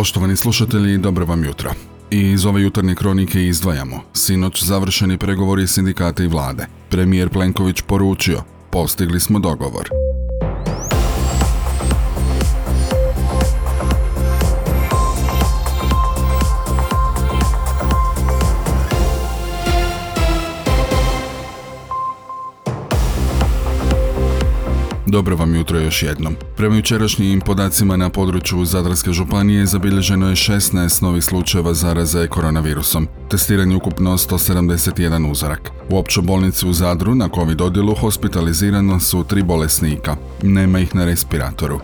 Poštovani slušatelji, dobro vam jutro. Iz ove jutarnje kronike izdvajamo. Sinoć završeni pregovori sindikata i vlade. Premijer Plenković poručio, postigli smo dogovor. Dobro vam jutro još jednom. Prema jučerašnjim podacima na području Zadarske županije zabilježeno je 16 novih slučajeva zaraze koronavirusom. Testiranje ukupno 171 uzorak. U općoj bolnici u Zadru na COVID odjelu hospitalizirano su tri bolesnika. Nema ih na respiratoru.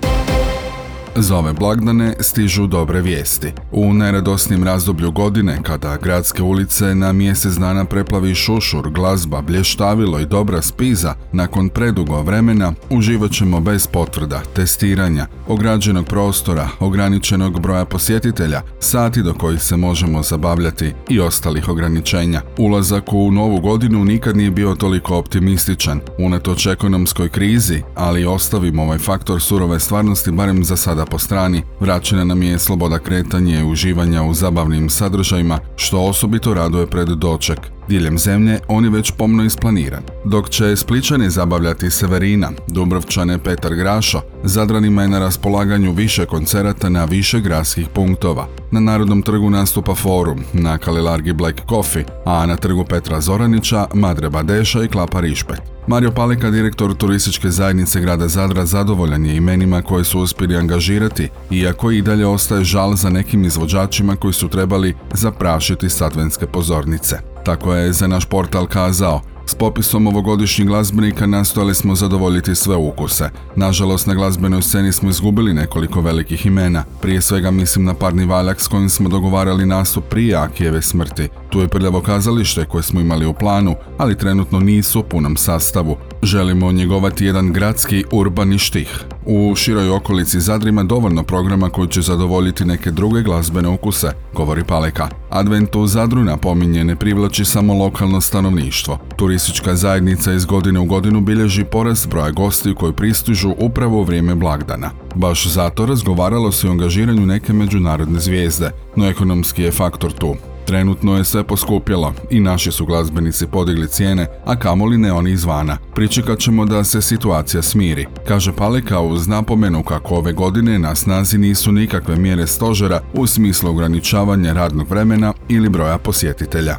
Za ove blagdane stižu dobre vijesti. U najradosnijem razdoblju godine, kada gradske ulice na mjesec dana preplavi šušur, glazba, blještavilo i dobra spiza, nakon predugo vremena uživat ćemo bez potvrda, testiranja, ograđenog prostora, ograničenog broja posjetitelja, sati do kojih se možemo zabavljati i ostalih ograničenja. Ulazak u novu godinu nikad nije bio toliko optimističan, unatoč ekonomskoj krizi, ali ostavimo ovaj faktor surove stvarnosti barem za sada po strani, vraćena nam je sloboda kretanja i uživanja u zabavnim sadržajima, što osobito raduje pred doček. Diljem zemlje on je već pomno isplaniran. Dok će Spličani zabavljati Severina, Dubrovčane Petar Grašo, Zadranima je na raspolaganju više koncerata na više gradskih punktova. Na Narodnom trgu nastupa Forum, na Kalilargi Black Coffee, a na trgu Petra Zoranića, Madre Badeša i Klapa Rišpet. Mario Palika, direktor turističke zajednice grada Zadra, zadovoljan je imenima koje su uspjeli angažirati, iako i dalje ostaje žal za nekim izvođačima koji su trebali zaprašiti satvenske pozornice. Tako je za naš portal kazao, s popisom ovogodišnjih glazbenika nastojali smo zadovoljiti sve ukuse. Nažalost, na glazbenoj sceni smo izgubili nekoliko velikih imena. Prije svega mislim na parni valjak s kojim smo dogovarali nastup prije Akijeve smrti. Tu je prljavo kazalište koje smo imali u planu, ali trenutno nisu u punom sastavu. Želimo njegovati jedan gradski urbani štih. U široj okolici Zadra ima dovoljno programa koji će zadovoljiti neke druge glazbene ukuse, govori Paleka. Advent u Zadru napominje ne privlači samo lokalno stanovništvo. Turistička zajednica iz godine u godinu bilježi porast broja gostiju koji pristižu upravo u vrijeme blagdana. Baš zato razgovaralo se o angažiranju neke međunarodne zvijezde, no ekonomski je faktor tu. Trenutno je sve poskupjelo i naši su glazbenici podigli cijene, a kamoli ne oni izvana. Pričekat ćemo da se situacija smiri, kaže Palika uz napomenu kako ove godine na snazi nisu nikakve mjere stožera u smislu ograničavanja radnog vremena ili broja posjetitelja.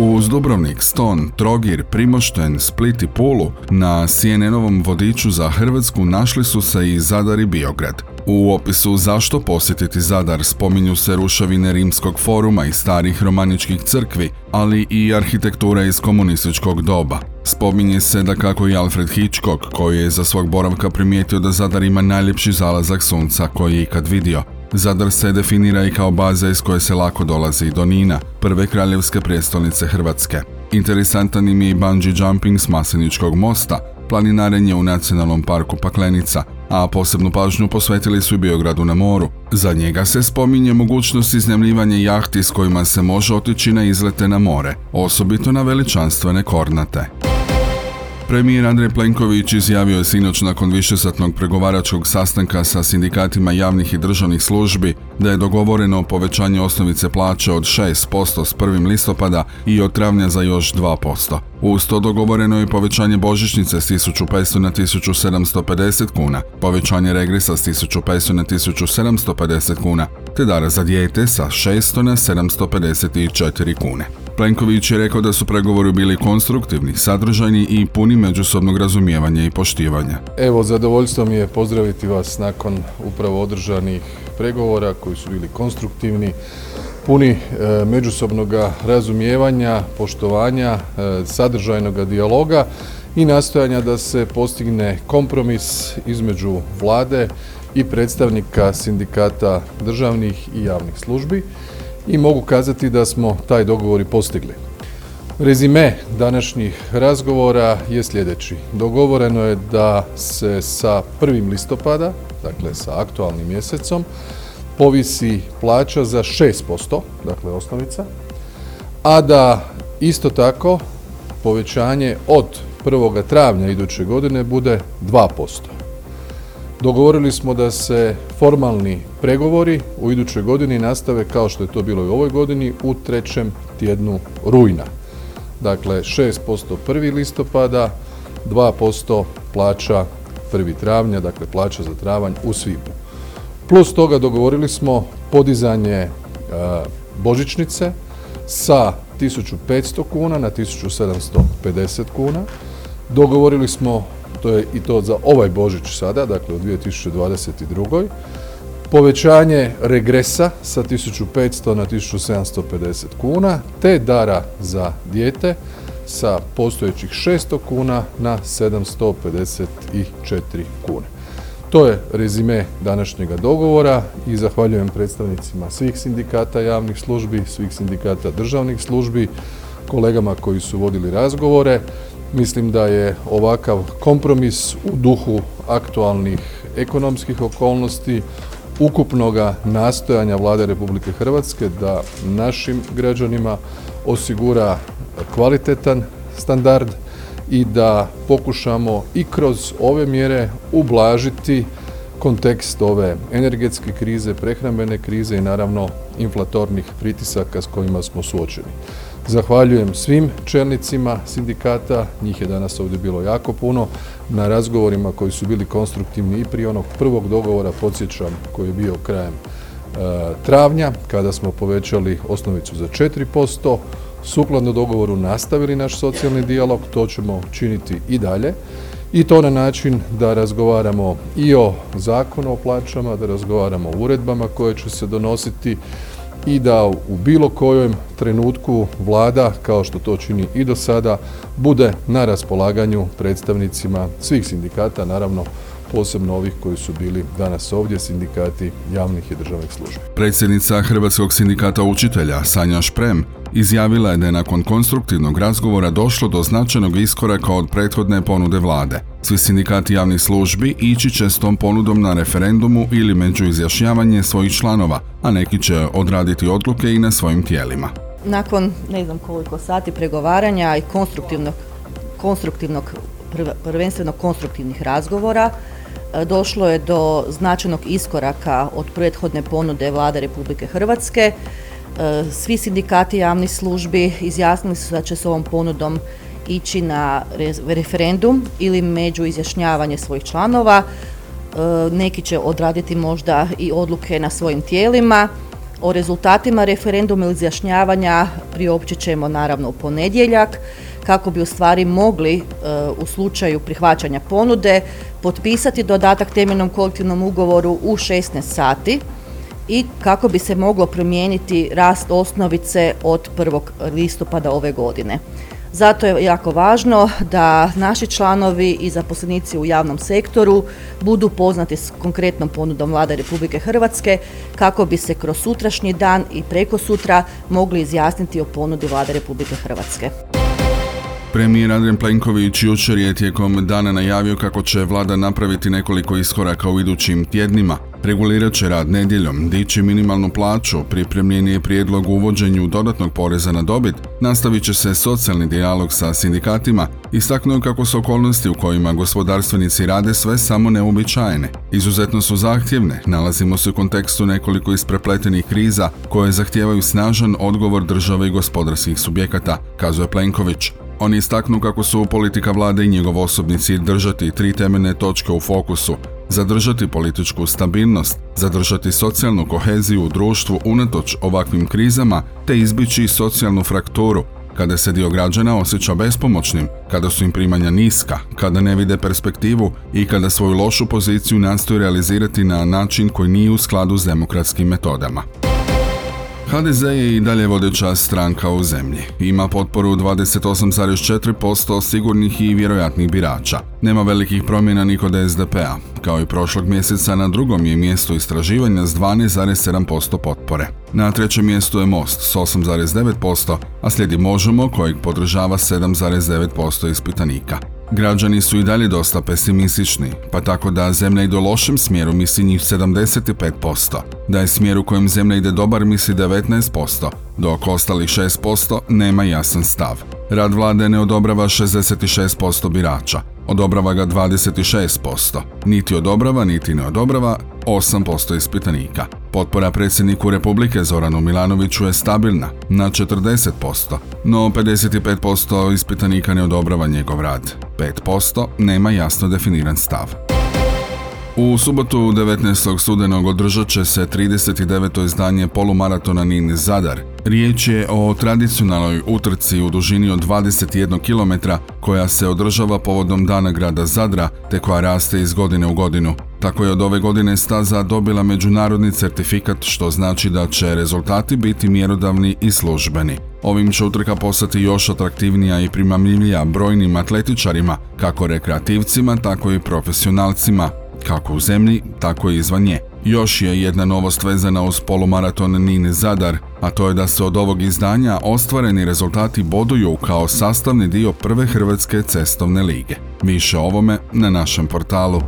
Uz Dubrovnik, Ston, Trogir, Primošten, Split i Pulu na CNN-ovom vodiču za Hrvatsku našli su se i Zadar i Biograd. U opisu zašto posjetiti Zadar spominju se rušavine rimskog foruma i starih romaničkih crkvi, ali i arhitektura iz komunističkog doba. Spominje se da kako i Alfred Hitchcock, koji je za svog boravka primijetio da Zadar ima najljepši zalazak sunca koji je ikad vidio. Zadar se definira i kao baza iz koje se lako dolazi do Nina, prve kraljevske prijestolnice Hrvatske. Interesantan im je i bungee jumping s Maseničkog mosta, planinarenje u nacionalnom parku Paklenica, a posebnu pažnju posvetili su i Biogradu na moru. Za njega se spominje mogućnost iznemljivanja jahti s kojima se može otići na izlete na more, osobito na veličanstvene kornate. Premijer Andrej Plenković izjavio je sinoć nakon višesatnog pregovaračkog sastanka sa sindikatima javnih i državnih službi da je dogovoreno povećanje osnovice plaće od 6% s 1. listopada i od travnja za još 2%. Uz to dogovoreno je povećanje božićnice s 1500 na 1750 kuna, povećanje regresa s 1500 na 1750 kuna, te dara za dijete sa 600 na 754 kune. Plenković je rekao da su pregovori bili konstruktivni, sadržajni i puni međusobnog razumijevanja i poštivanja. Evo, zadovoljstvo mi je pozdraviti vas nakon upravo održanih pregovora koji su bili konstruktivni, puni e, međusobnog razumijevanja, poštovanja, e, sadržajnog dijaloga i nastojanja da se postigne kompromis između vlade i predstavnika sindikata državnih i javnih službi i mogu kazati da smo taj dogovor i postigli. Rezime današnjih razgovora je sljedeći. Dogovoreno je da se sa 1. listopada, dakle sa aktualnim mjesecom, povisi plaća za 6%, dakle osnovica, a da isto tako povećanje od 1. travnja iduće godine bude 2%. Dogovorili smo da se formalni pregovori u idućoj godini nastave kao što je to bilo i u ovoj godini u trećem tjednu rujna. Dakle, 6% 1. listopada, 2% plaća 1. travnja, dakle plaća za travanj u svibnju. Plus toga dogovorili smo podizanje e, božićnice sa 1500 kuna na 1750 kuna. Dogovorili smo, to je i to za ovaj Božić sada, dakle u 2022. Povećanje regresa sa 1500 na 1750 kuna, te dara za dijete sa postojećih 600 kuna na 754 kune. To je rezime današnjega dogovora i zahvaljujem predstavnicima svih sindikata javnih službi, svih sindikata državnih službi, kolegama koji su vodili razgovore. Mislim da je ovakav kompromis u duhu aktualnih ekonomskih okolnosti, ukupnoga nastojanja Vlade Republike Hrvatske da našim građanima osigura kvalitetan standard i da pokušamo i kroz ove mjere ublažiti kontekst ove energetske krize, prehrambene krize i naravno inflatornih pritisaka s kojima smo suočeni. Zahvaljujem svim čelnicima sindikata, njih je danas ovdje bilo jako puno, na razgovorima koji su bili konstruktivni i prije onog prvog dogovora, podsjećam, koji je bio krajem e, travnja, kada smo povećali osnovicu za 4%, sukladno dogovoru nastavili naš socijalni dijalog, to ćemo činiti i dalje. I to na način da razgovaramo i o zakonu o plaćama, da razgovaramo o uredbama koje će se donositi i da u bilo kojem trenutku vlada, kao što to čini i do sada, bude na raspolaganju predstavnicima svih sindikata, naravno posebno ovih koji su bili danas ovdje, sindikati javnih i državnih službi. Predsjednica Hrvatskog sindikata učitelja Sanja Šprem izjavila je da je nakon konstruktivnog razgovora došlo do značajnog iskoraka od prethodne ponude vlade. Svi sindikati javnih službi ići će s tom ponudom na referendumu ili među izjašnjavanje svojih članova, a neki će odraditi odluke i na svojim tijelima. Nakon ne znam koliko sati pregovaranja i konstruktivnog, konstruktivnog prvenstveno konstruktivnih razgovora e, došlo je do značajnog iskoraka od prethodne ponude Vlade Republike Hrvatske svi sindikati javnih službi izjasnili su da će s ovom ponudom ići na referendum ili među izjašnjavanje svojih članova. E, neki će odraditi možda i odluke na svojim tijelima. O rezultatima referenduma ili izjašnjavanja priopćit ćemo naravno u ponedjeljak kako bi u stvari mogli e, u slučaju prihvaćanja ponude potpisati dodatak temeljnom kolektivnom ugovoru u 16 sati i kako bi se moglo promijeniti rast osnovice od 1. listopada ove godine. Zato je jako važno da naši članovi i zaposlenici u javnom sektoru budu poznati s konkretnom ponudom Vlade Republike Hrvatske kako bi se kroz sutrašnji dan i preko sutra mogli izjasniti o ponudi Vlade Republike Hrvatske. Premijer Andrej Plenković jučer je tijekom dana najavio kako će vlada napraviti nekoliko iskoraka u idućim tjednima. Regulirat će rad nedjeljom, dići minimalnu plaću, pripremljen je prijedlog uvođenju dodatnog poreza na dobit, nastavit će se socijalni dijalog sa sindikatima, istaknuo kako su okolnosti u kojima gospodarstvenici rade sve samo neobičajene. Izuzetno su zahtjevne, nalazimo se u kontekstu nekoliko isprepletenih kriza koje zahtijevaju snažan odgovor države i gospodarskih subjekata, kazuje Plenković. On istaknu kako su politika vlade i njegov osobni cilj držati tri temeljne točke u fokusu, zadržati političku stabilnost, zadržati socijalnu koheziju u društvu unatoč ovakvim krizama te izbići socijalnu frakturu, kada se dio građana osjeća bespomoćnim, kada su im primanja niska, kada ne vide perspektivu i kada svoju lošu poziciju nastoji realizirati na način koji nije u skladu s demokratskim metodama. HDZ je i dalje vodeća stranka u zemlji. Ima potporu 28,4% sigurnih i vjerojatnih birača. Nema velikih promjena ni kod SDP-a. Kao i prošlog mjeseca na drugom je mjestu istraživanja s 12,7% potpore. Na trećem mjestu je Most s 8,9%, a slijedi Možemo kojeg podržava 7,9% ispitanika. Građani su i dalje dosta pesimistični, pa tako da zemlja ide u lošem smjeru misli njih 75%, da je smjer u kojem zemlja ide dobar misli 19%, dok ostalih 6% nema jasan stav. Rad vlade ne odobrava 66% birača, odobrava ga 26%, niti odobrava niti ne odobrava 8% ispitanika. Potpora predsjedniku Republike Zoranu Milanoviću je stabilna na 40%, no 55% ispitanika ne odobrava njegov rad. 5% nema jasno definiran stav. U subotu 19. studenog održat će se 39. izdanje polumaratona Nin Zadar. Riječ je o tradicionalnoj utrci u dužini od 21 km koja se održava povodom Dana grada Zadra te koja raste iz godine u godinu. Tako je od ove godine staza dobila međunarodni certifikat što znači da će rezultati biti mjerodavni i službeni. Ovim će utrka postati još atraktivnija i primamljivija brojnim atletičarima, kako rekreativcima, tako i profesionalcima, kako u zemlji, tako i izvan nje. Još je jedna novost vezana uz polumaraton Nini Zadar, a to je da se od ovog izdanja ostvareni rezultati boduju kao sastavni dio prve Hrvatske cestovne lige. Više o ovome na našem portalu.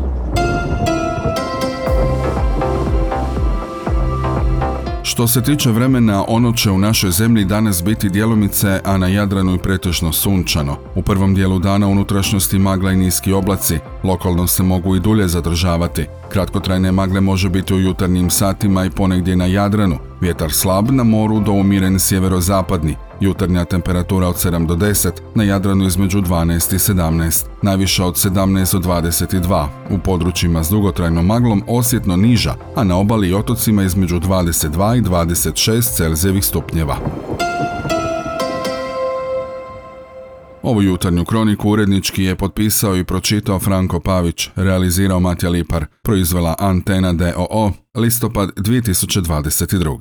Što se tiče vremena, ono će u našoj zemlji danas biti djelomice, a na Jadranu i pretežno sunčano. U prvom dijelu dana unutrašnjosti magla i niski oblaci, lokalno se mogu i dulje zadržavati. Kratkotrajne magle može biti u jutarnjim satima i ponegdje na Jadranu, vjetar slab na moru do umiren sjeverozapadni, jutarnja temperatura od 7 do 10, na Jadranu između 12 i 17, najviša od 17 do 22, u područjima s dugotrajnom maglom osjetno niža, a na obali i otocima između 22 i 26 Celzijevih stupnjeva. Ovu jutarnju kroniku urednički je potpisao i pročitao Franko Pavić, realizirao Matja Lipar, proizvela Antena DOO, listopad 2022.